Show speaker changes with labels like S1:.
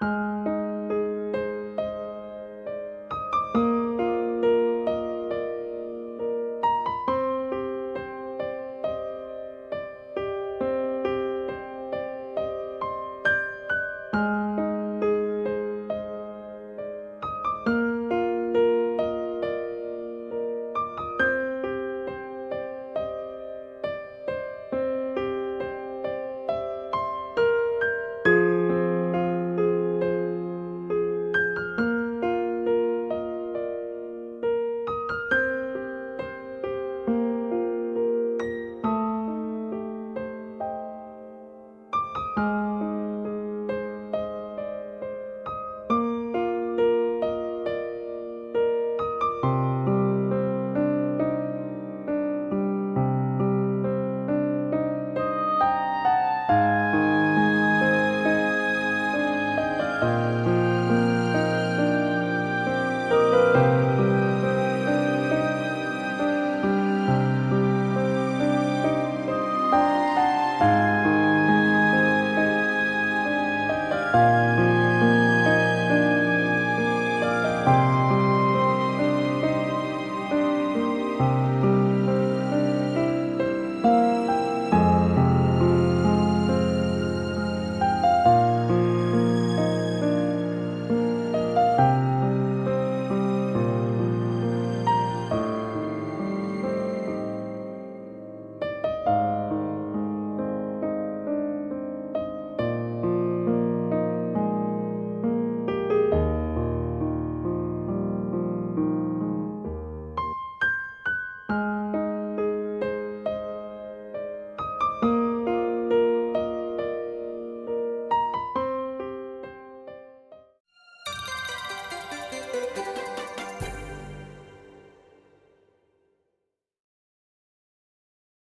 S1: Música Música